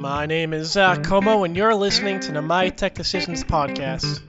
My name is Zach Comeau, and you're listening to the My Tech Decisions podcast.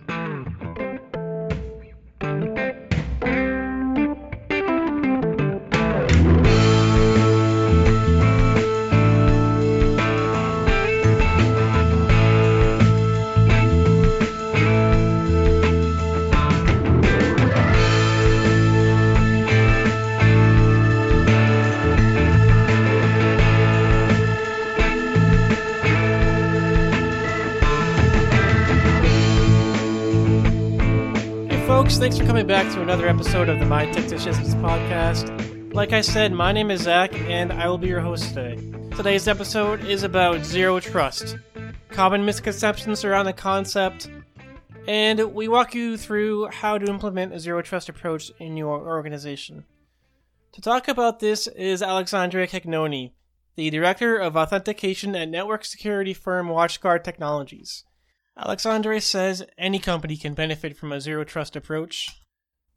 Thanks for coming back to another episode of the My Tech Decisions podcast. Like I said, my name is Zach, and I will be your host today. Today's episode is about zero trust, common misconceptions around the concept, and we walk you through how to implement a zero trust approach in your organization. To talk about this is Alexandre Cagnoni, the Director of Authentication at network security firm WatchGuard Technologies. Alexandre says any company can benefit from a zero trust approach,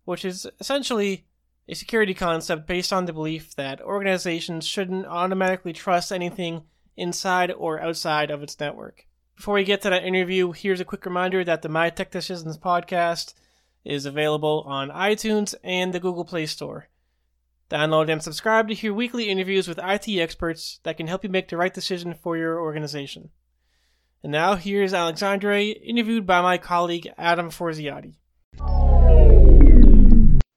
which is essentially a security concept based on the belief that organizations shouldn't automatically trust anything inside or outside of its network. Before we get to that interview, here's a quick reminder that the My Tech Decisions podcast is available on iTunes and the Google Play Store. Download and subscribe to hear weekly interviews with IT experts that can help you make the right decision for your organization. And now here's Alexandre, interviewed by my colleague Adam Forziati.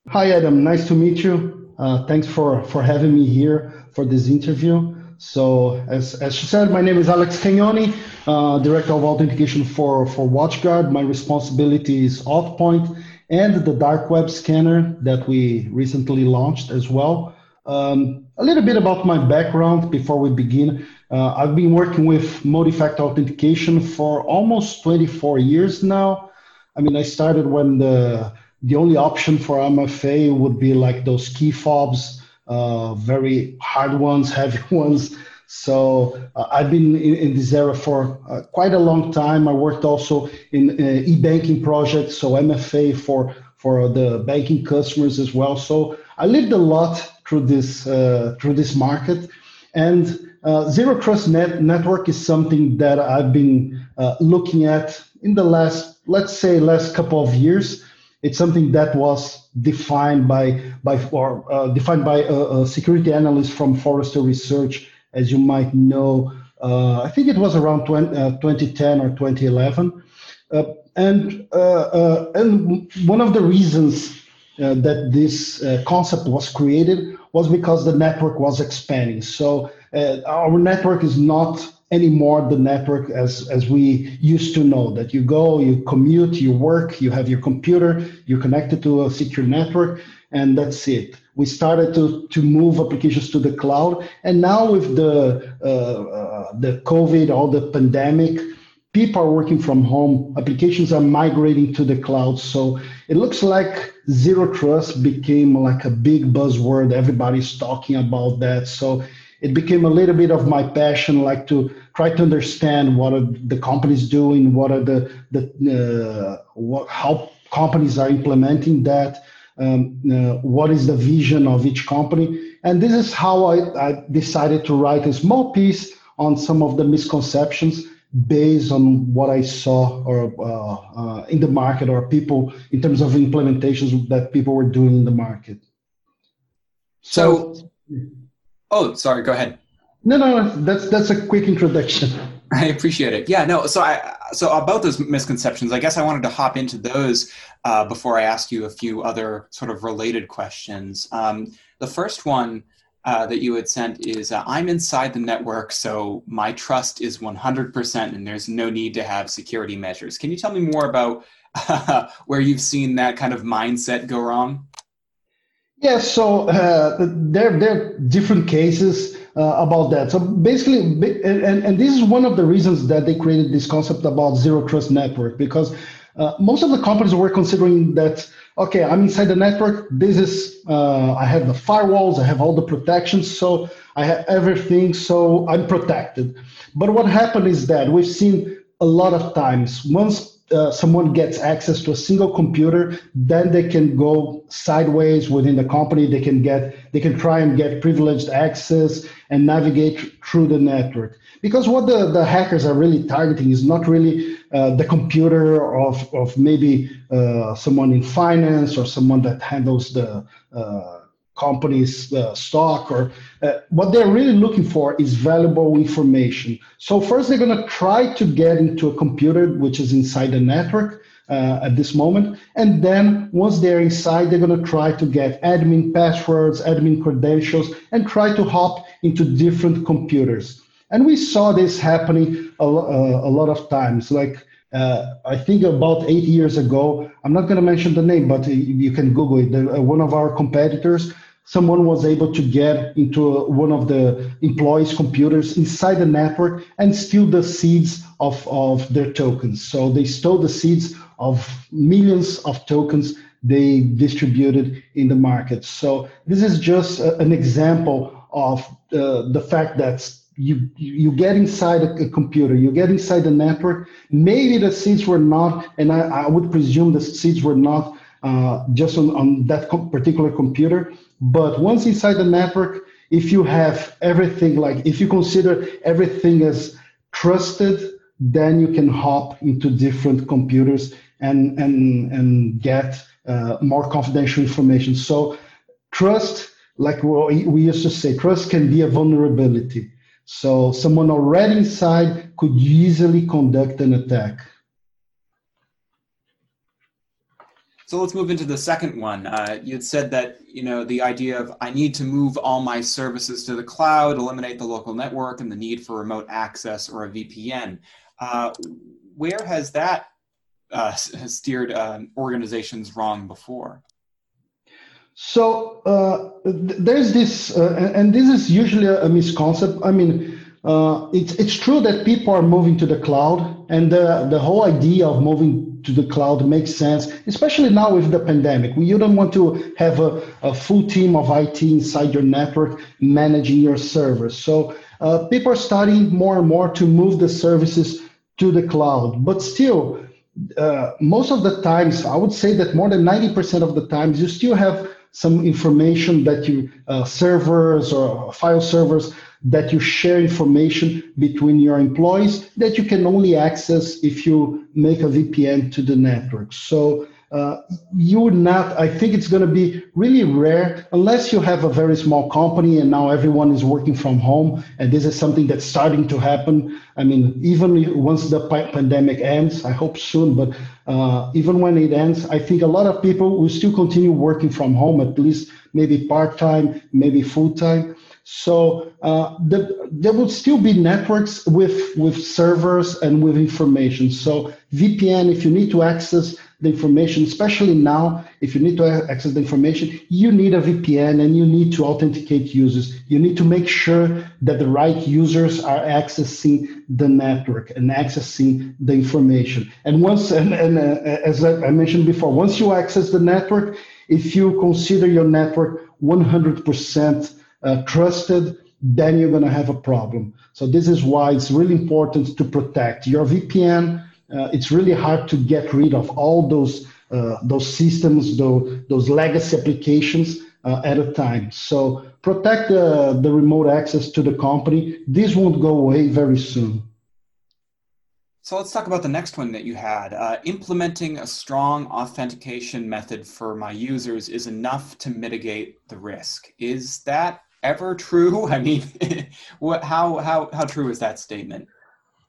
Hi, Adam. Nice to meet you. Uh, thanks for, for having me here for this interview. So, as, as she said, my name is Alex Cagnoni, uh, Director of Authentication for, for WatchGuard. My responsibility is AuthPoint and the dark web scanner that we recently launched as well. Um, a little bit about my background before we begin. Uh, I've been working with multi-factor authentication for almost 24 years now. I mean, I started when the the only option for MFA would be like those key fobs, uh, very hard ones, heavy ones. So uh, I've been in, in, this era for uh, quite a long time. I worked also in uh, e-banking projects, so MFA for for the banking customers as well. So I lived a lot through this uh, through this market, and uh, zero trust net network is something that I've been uh, looking at in the last, let's say, last couple of years. It's something that was defined by by or uh, defined by a, a, security analyst from Forrester Research, as you might know. Uh, I think it was around 20, 2010 uh, or 2011, uh, and and one of the reasons that this concept was created was because the network was expanding. So uh, our network is not anymore the network as as we used to know that you go you commute you work you have your computer you're connected to a secure network and that's it. We started to to move applications to the cloud and now with the uh, uh, the covid all the pandemic people are working from home applications are migrating to the cloud so it looks like zero trust became like a big buzzword. Everybody's talking about that so it became a little bit of my passion, like to try to understand what are the companies doing, what are the the uh, what how companies are implementing that, um, uh, what is the vision of each company, and this is how I, I decided to write a small piece on some of the misconceptions based on what I saw or uh, uh, in the market or people in terms of implementations that people were doing in the market. So, so Oh, sorry. Go ahead. No, no, that's that's a quick introduction. I appreciate it. Yeah, no. So I so about those misconceptions, I guess I wanted to hop into those uh, before I ask you a few other sort of related questions. Um, the first one uh, that you had sent is uh, I'm inside the network, so my trust is 100%, and there's no need to have security measures. Can you tell me more about where you've seen that kind of mindset go wrong? Yeah, so uh, there, there are different cases uh, about that. So basically, and, and this is one of the reasons that they created this concept about zero trust network, because uh, most of the companies were considering that, okay, I'm inside the network. This is, uh, I have the firewalls, I have all the protections, so I have everything, so I'm protected. But what happened is that we've seen a lot of times once uh, someone gets access to a single computer, then they can go sideways within the company. They can get, they can try and get privileged access and navigate through the network. Because what the, the hackers are really targeting is not really uh, the computer of, of maybe uh, someone in finance or someone that handles the uh, company's uh, stock or uh, what they're really looking for is valuable information. So first they're going to try to get into a computer which is inside the network uh, at this moment. And then once they're inside, they're going to try to get admin passwords, admin credentials, and try to hop into different computers. And we saw this happening a, uh, a lot of times. Like uh, I think about eight years ago, I'm not going to mention the name, but you can Google it. Uh, one of our competitors someone was able to get into one of the employees' computers inside the network and steal the seeds of, of their tokens. So they stole the seeds of millions of tokens they distributed in the market. So this is just a, an example of uh, the fact that you you get inside a, computer, you get inside the network. Maybe the seeds were not, and I, I would presume the seeds were not uh, just on, on that particular computer but once inside the network, if you have everything like if you consider everything as trusted, then you can hop into different computers and and and get uh, more confidential information. So trust, like we used to say, trust can be a vulnerability. So someone already inside could easily conduct an attack. So let's move into the second one. Uh, you had said that you know the idea of I need to move all my services to the cloud, eliminate the local network, and the need for remote access or a VPN. Uh, where has that uh, steered um, organizations wrong before? So uh, th- there's this, uh, and this is usually a, a misconception. I mean, uh, it's it's true that people are moving to the cloud, and the the whole idea of moving to the cloud makes sense, especially now with the pandemic. You don't want to have a, a full team of IT inside your network managing your servers. So uh, people are starting more and more to move the services to the cloud. But still, uh, most of the times, I would say that more than 90% of the times, you still have some information that you, uh, servers or file servers that you share information between your employees that you can only access if you make a VPN to the network. So uh, you would not, I think it's going to be really rare unless you have a very small company and now everyone is working from home. And this is something that's starting to happen. I mean, even once the pandemic ends, I hope soon, but uh, even when it ends, I think a lot of people will still continue working from home, at least maybe part time, maybe full time. So uh, the, there would still be networks with, with servers and with information. So VPN, if you need to access the information, especially now, if you need to access the information, you need a VPN and you need to authenticate users. You need to make sure that the right users are accessing the network and accessing the information. And once, and, and uh, as I mentioned before, once you access the network, if you consider your network 100% uh, trusted, then you're going to have a problem. So this is why it's really important to protect your VPN. Uh, it's really hard to get rid of all those uh, those systems, those, those legacy applications uh, at a time. So protect the, the remote access to the company. This won't go away very soon. So let's talk about the next one that you had. Uh, implementing a strong authentication method for my users is enough to mitigate the risk. Is that ever true? I mean, what, how, how, how true is that statement?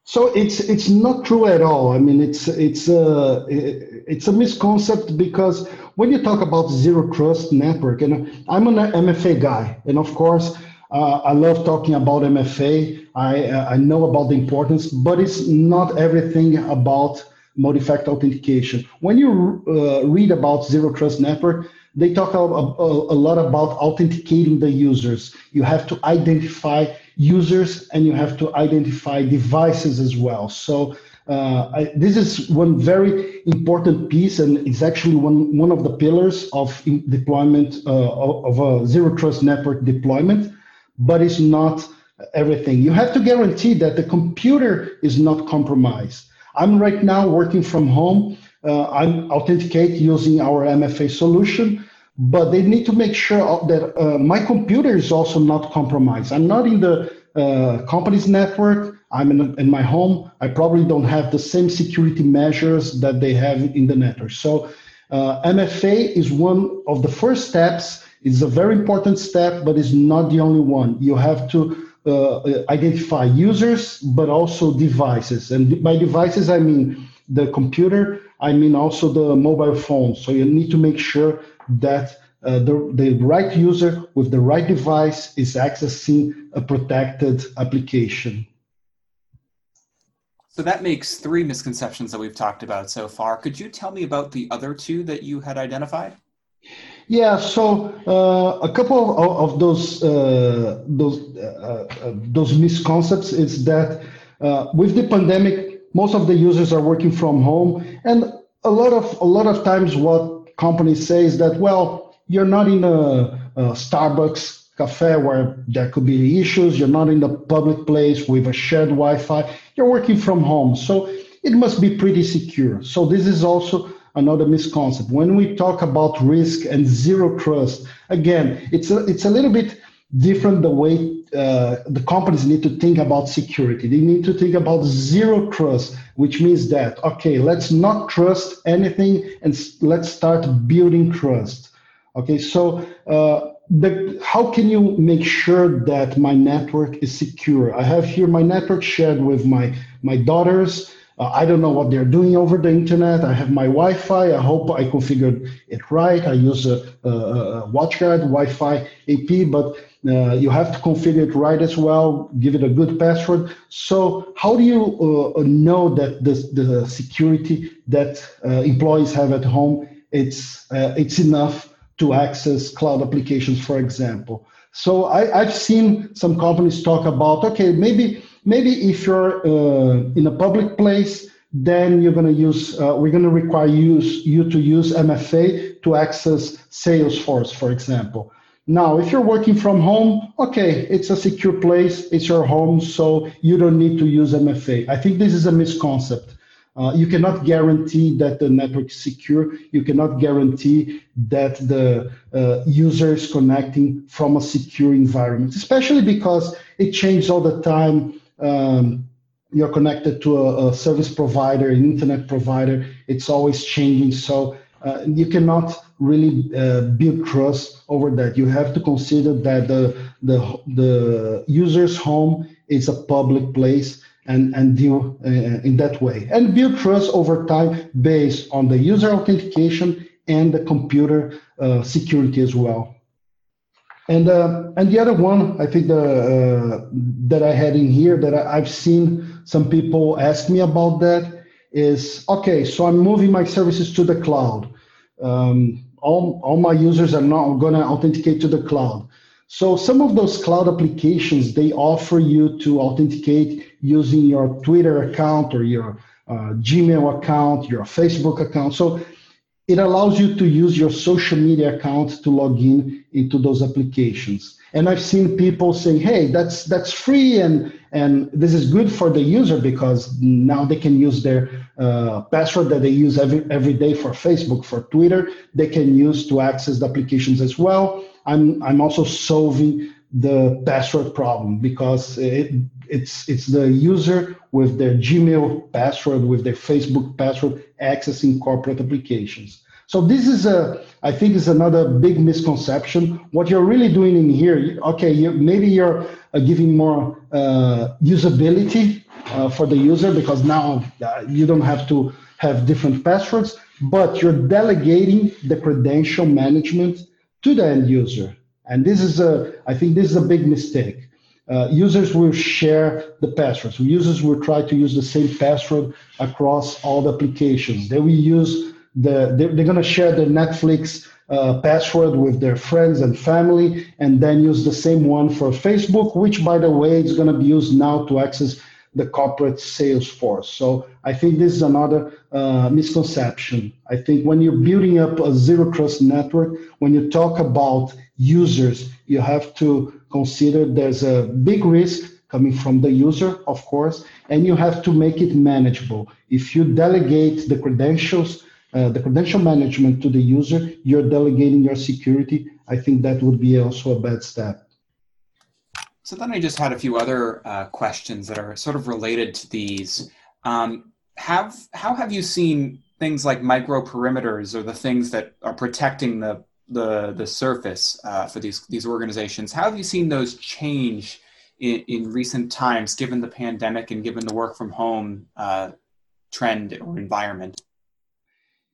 So it's it's not true at all. I mean, it's it's a it's a misconcept because when you talk about zero trust network, and I'm an MFA guy, and of course, uh, I love talking about MFA. I I know about the importance, but it's not everything about multi-factor authentication. When you uh, read about zero trust network, they talk a, a, a, lot about authenticating the users. You have to identify users and you have to identify devices as well. So uh, I, this is one very important piece, and it's actually one, one of the pillars of deployment uh, of a zero trust network deployment, but it's not everything. You have to guarantee that the computer is not compromised. I'm right now working from home. Uh, I'm authenticate using our MFA solution, but they need to make sure that uh, my computer is also not compromised. I'm not in the uh, company's network. I'm in, in, my home. I probably don't have the same security measures that they have in the network. So uh, MFA is one of the first steps. It's a very important step, but it's not the only one. You have to uh, identify users, but also devices. And by devices, I mean the computer. I mean also the mobile phone. So you need to make sure that uh, the, the right user with the right device is accessing a protected application. So that makes three misconceptions that we've talked about so far. Could you tell me about the other two that you had identified? Yeah, so uh, a couple of, of those uh, those uh, uh those misconceptions is that uh, with the pandemic, most of the users are working from home, and a lot of a lot of times what companies say is that well, you're not in a, a Starbucks cafe where there could be issues. You're not in the public place with a shared Wi-Fi. You're working from home, so it must be pretty secure. So this is also another misconception. When we talk about risk and zero trust, again, it's a, it's a little bit different the way uh, the companies need to think about security. They need to think about zero trust, which means that, okay, let's not trust anything and let's start building trust. Okay, so uh, the, how can you make sure that my network is secure? I have here my network shared with my, my daughters. Uh, I don't know what they're doing over the internet. I have my Wi-Fi. I hope I configured it right. I use a, a, a WatchGuard Wi-Fi AP, but uh, you have to configure it right as well. Give it a good password. So how do you uh, know that the, the security that uh, employees have at home it's uh, it's enough to access cloud applications, for example. So I, have seen some companies talk about, okay, maybe maybe if you're uh, in a public place, then you're going to use, uh, we're going to require use, you to use MFA to access Salesforce, for example. Now, if you're working from home, okay, it's a secure place, it's your home, so you don't need to use MFA. I think this is a misconcept. Uh, you cannot guarantee that the network is secure. You cannot guarantee that the uh, user is connecting from a secure environment, especially because it changes all the time. Um, you're connected to a, a, service provider, an internet provider. It's always changing. So uh, you cannot really uh, build trust over that. You have to consider that the, the, the user's home is a public place and, and deal uh, in that way. And build trust over time based on the user authentication and the computer uh, security as well. And uh, and the other one, I think the uh, that I had in here that I, have seen some people ask me about that is okay. So I'm moving my services to the cloud. Um, all all my users are not going to authenticate to the cloud. So some of those cloud applications, they offer you to authenticate using your Twitter account or your uh, Gmail account, your Facebook account. So it allows you to use your social media account to log in into those applications. And I've seen people saying, "Hey, that's that's free and and this is good for the user because now they can use their uh, password that they use every every day for Facebook, for Twitter. They can use to access the applications as well." I'm I'm also solving the password problem because it, it's it's the user with their Gmail password, with their Facebook password, accessing corporate applications. So this is a, I think, is another big misconception. What you're really doing in here, okay, you, maybe you're uh, giving more uh, usability uh, for the user because now uh, you don't have to have different passwords, but you're delegating the credential management to the end user. And this is a, I think this is a big mistake. Uh, users will share the passwords. Users will try to use the same password across all the applications. They will use the, they're, they're going to share the Netflix uh, password with their friends and family, and then use the same one for Facebook, which, by the way, is going to be used now to access the corporate Salesforce. So I think this is another uh, misconception. I think when you're building up a zero trust network, when you talk about users, you have to consider there's a big risk coming from the user, of course, and you have to make it manageable. If you delegate the credentials, uh, the credential management to the user, you're delegating your security. I think that would be also a bad step. So then I just had a few other uh, questions that are sort of related to these. Um, have how have you seen things like micro perimeters or the things that are protecting the the the surface uh, for these these organizations? How have you seen those change in, in recent times, given the pandemic and given the work from home uh, trend or environment?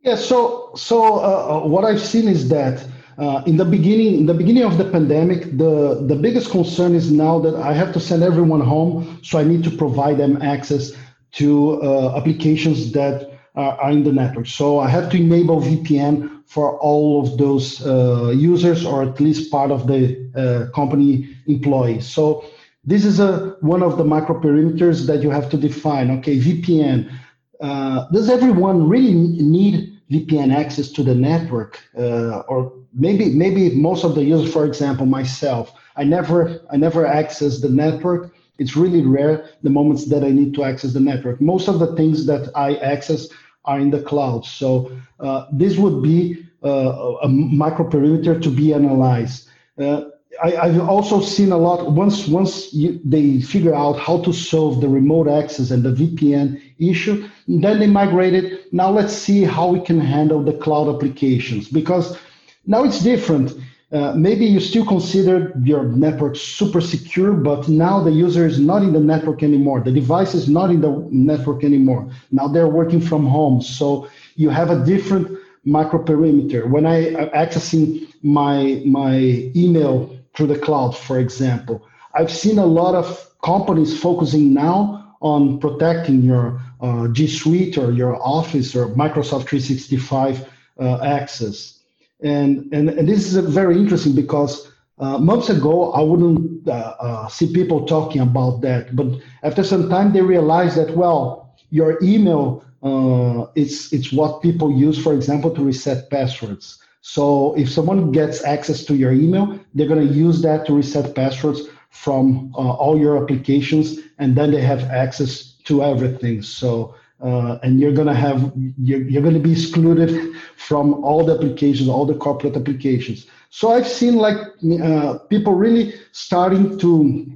Yeah, so so uh, uh, what I've seen is that uh, in the beginning, in the beginning of the pandemic, the the biggest concern is now that I have to send everyone home, so I need to provide them access to uh, applications that are, are in the network. So I have to enable VPN for all of those uh, users, or at least part of the uh, company employees. So this is a one of the micro perimeters that you have to define. Okay, VPN. Uh, does everyone really need VPN access to the network, uh, or maybe maybe most of the users, for example, myself, I never I never access the network. It's really rare the moments that I need to access the network. Most of the things that I access are in the cloud. So uh, this would be uh, a micro perimeter to be analyzed. Uh, I, have also seen a lot once once you, they figure out how to solve the remote access and the VPN issue, then they migrated. Now let's see how we can handle the cloud applications because now it's different. Uh, maybe you still consider your network super secure, but now the user is not in the network anymore. The device is not in the network anymore. Now they're working from home, so you have a different micro perimeter. When I am accessing my my email through the cloud, for example. I've seen a lot of companies focusing now on protecting your uh, G Suite or your Office or Microsoft 365 uh, access. And, and, and this is very interesting because uh, months ago, I wouldn't uh, uh, see people talking about that. But after some time, they realized that, well, your email, uh, it's, it's what people use, for example, to reset passwords. So if someone gets access to your email, they're going to use that to reset passwords from uh, all your applications, and then they have access to everything. So uh, and you're going to have you're, you're going to be excluded from all the applications, all the corporate applications. So I've seen like uh, people really starting to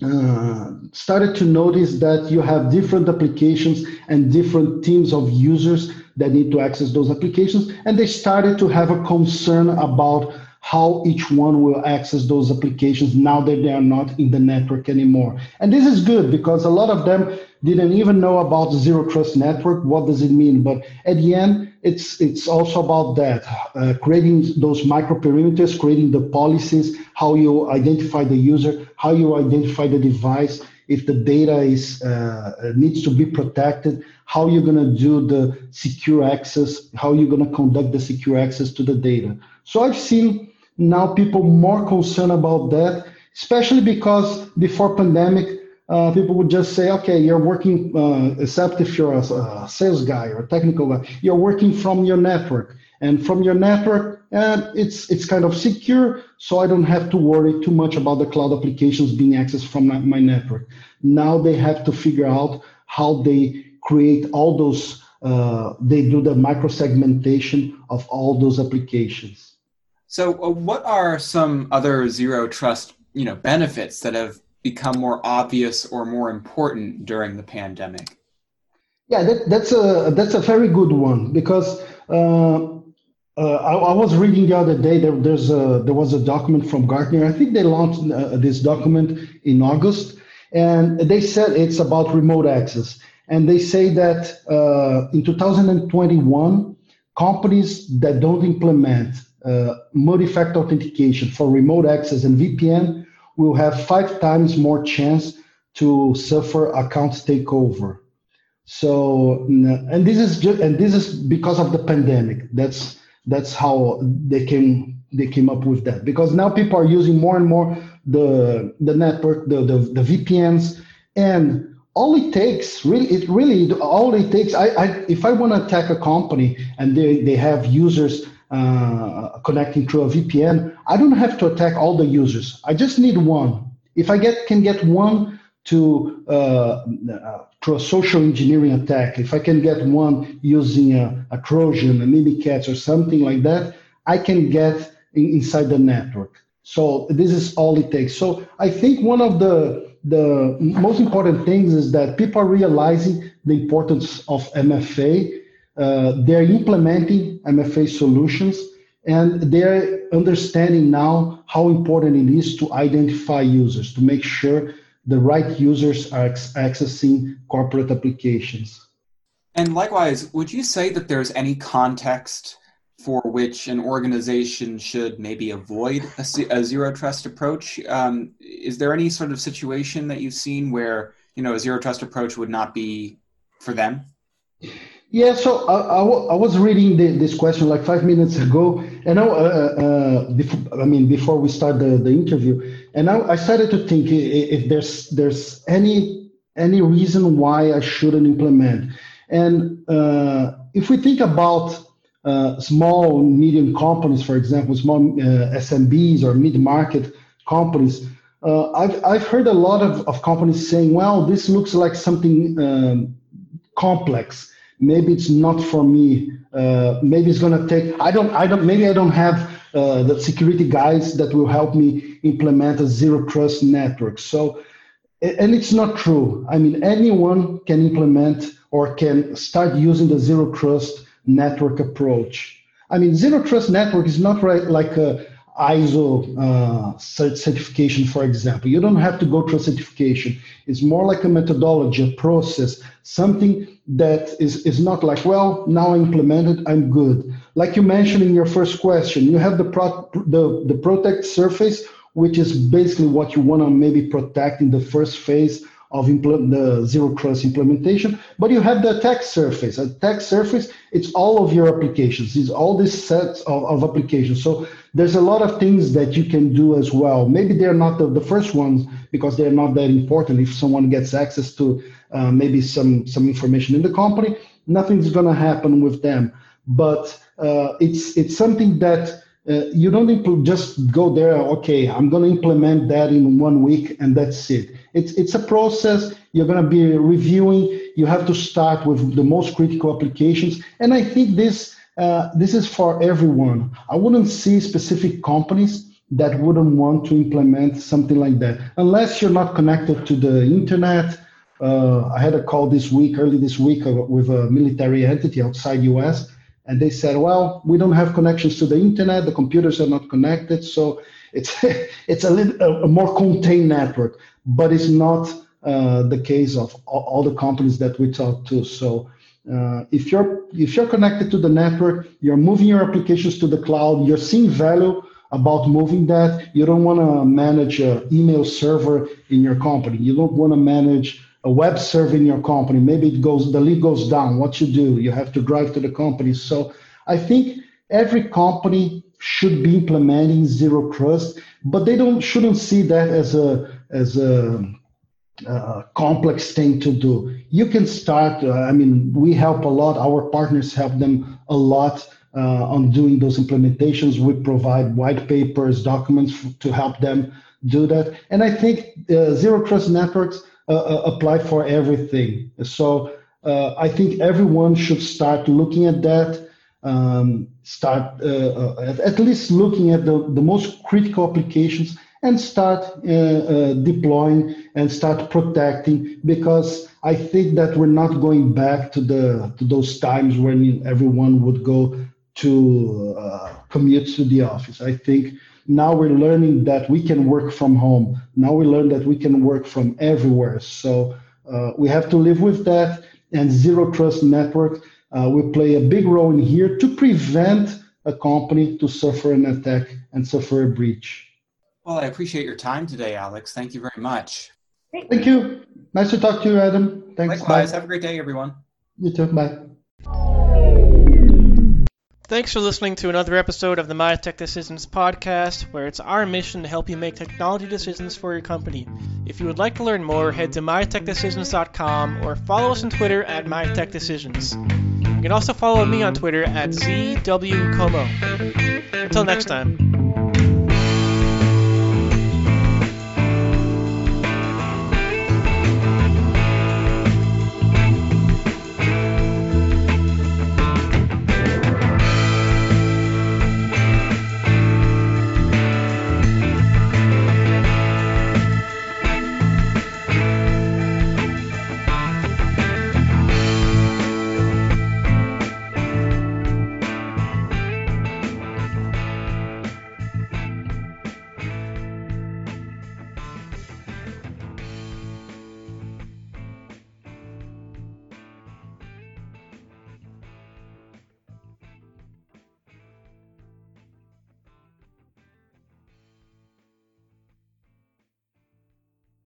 uh, started to notice that you have different applications and different teams of users that need to access those applications. And they started to have a concern about how each one will access those applications now that they are not in the network anymore. And this is good because a lot of them didn't even know about the zero trust network. What does it mean? But at the end, it's it's also about that, uh, creating those micro perimeters, creating the policies, how you identify the user, how you identify the device, if the data is uh, needs to be protected, how you're going to do the secure access, how you're going to conduct the secure access to the data. So I've seen now people more concerned about that, especially because before pandemic, uh, people would just say, okay, you're working, uh, except if you're a, a, sales guy or a technical guy, you're working from your network. And from your network, uh, it's it's kind of secure, so I don't have to worry too much about the cloud applications being accessed from my, my network. Now they have to figure out how they create all those, uh, they do the microsegmentation of all those applications. So, uh, what are some other zero trust, you know, benefits that have become more obvious or more important during the pandemic? Yeah, that, that's a that's a very good one because uh, uh, I, I, was reading the other day. There, there's a there was a document from Gartner. I think they launched uh, this document in August, and they said it's about remote access. And they say that uh, in 2021, companies that don't implement uh, multi-factor authentication for remote access and VPN will have five times more chance to suffer account takeover. So, and this is just, and this is because of the pandemic. That's that's how they came they came up with that because now people are using more and more the the network, the the, the VPNs, and all it takes really it really all it takes I, I if I want to attack a company and they, they have users uh, connecting through a VPN, I don't have to attack all the users. I just need one. If I get can get one to uh, through a social engineering attack, if I can get one using a, a Trojan, a Mimikatz, or something like that, I can get in, inside the network. So this is all it takes. So I think one of the the most important things is that people are realizing the importance of MFA. Uh, they're implementing MFA solutions and they're understanding now how important it is to identify users to make sure the right users are accessing corporate applications. And likewise, would you say that there's any context for which an organization should maybe avoid a, zero trust approach? Um, is there any sort of situation that you've seen where you know a zero trust approach would not be for them? Yeah, so I, I, was reading the, this question like five minutes ago, and I, uh, uh, before, I mean before we start the, the interview, and I, I started to think if there's there's any any reason why I shouldn't implement, and uh, if we think about uh, small medium companies, for example, small uh, SMBs or mid market companies, uh, I've I've heard a lot of, of companies saying, well, this looks like something um, complex maybe it's not for me. Uh, maybe it's gonna take. I don't. I don't. Maybe I don't have uh, the security guys that will help me implement a zero trust network. So, and it's not true. I mean, anyone can implement or can start using the zero trust network approach. I mean, zero trust network is not right like a ISO uh, certification, for example. You don't have to go through a certification. It's more like a methodology, a process, something that is, is not like, well, now I implemented, I'm good. Like you mentioned in your first question, you have the, pro- the, the protect surface, which is basically what you want to maybe protect in the first phase of the zero trust implementation. But you have the attack surface. Attack surface, it's all of your applications. It's all these sets of, of applications. So there's a lot of things that you can do as well. Maybe they're not the, the first ones because they're not that important. If someone gets access to uh, maybe some some information in the company, nothing's going to happen with them. But uh, it's it's something that uh, you don't just go there. Okay, I'm going to implement that in one week and that's it. It's it's a process. You're going to be reviewing. You have to start with the most critical applications, and I think this uh, this is for everyone. I wouldn't see specific companies that wouldn't want to implement something like that unless you're not connected to the internet uh, I had a call this week, early this week, uh, with a military entity outside US, and they said, "Well, we don't have connections to the internet. The computers are not connected, so it's it's a little a more contained network, but it's not uh, the case of all, all, the companies that we talk to. So." Uh, if you're if you're connected to the network, you're moving your applications to the cloud. You're seeing value about moving that. You don't want to manage an email server in your company. You don't want to manage a web server in your company maybe it goes the lead goes down what you do you have to drive to the company so i think every company should be implementing zero trust but they don't shouldn't see that as a as a, a complex thing to do you can start uh, i mean we help a lot our partners help them a lot uh, on doing those implementations we provide white papers documents f- to help them do that and i think uh, zero trust networks uh, uh, apply for everything. So uh, I think everyone should start looking at that. Um, start at, at, least looking at the, the most critical applications and start deploying and start protecting because I think that we're not going back to the to those times when everyone would go to uh, commute to the office. I think now we're learning that we can work from home. Now we learn that we can work from everywhere. So uh, we have to live with that. And zero trust network uh, will play a big role in here to prevent a company to suffer an attack and suffer a breach. Well, I appreciate your time today, Alex. Thank you very much. Thank you. Nice to talk to you, Adam. Thanks. Likewise. Bye. Have a great day, everyone. You too. Bye. Thanks for listening to another episode of the My Tech Decisions podcast, where it's our mission to help you make technology decisions for your company. If you would like to learn more, head to mytechdecisions.com or follow us on Twitter at mytechdecisions. You can also follow me on Twitter at ZWComeau. Until next time.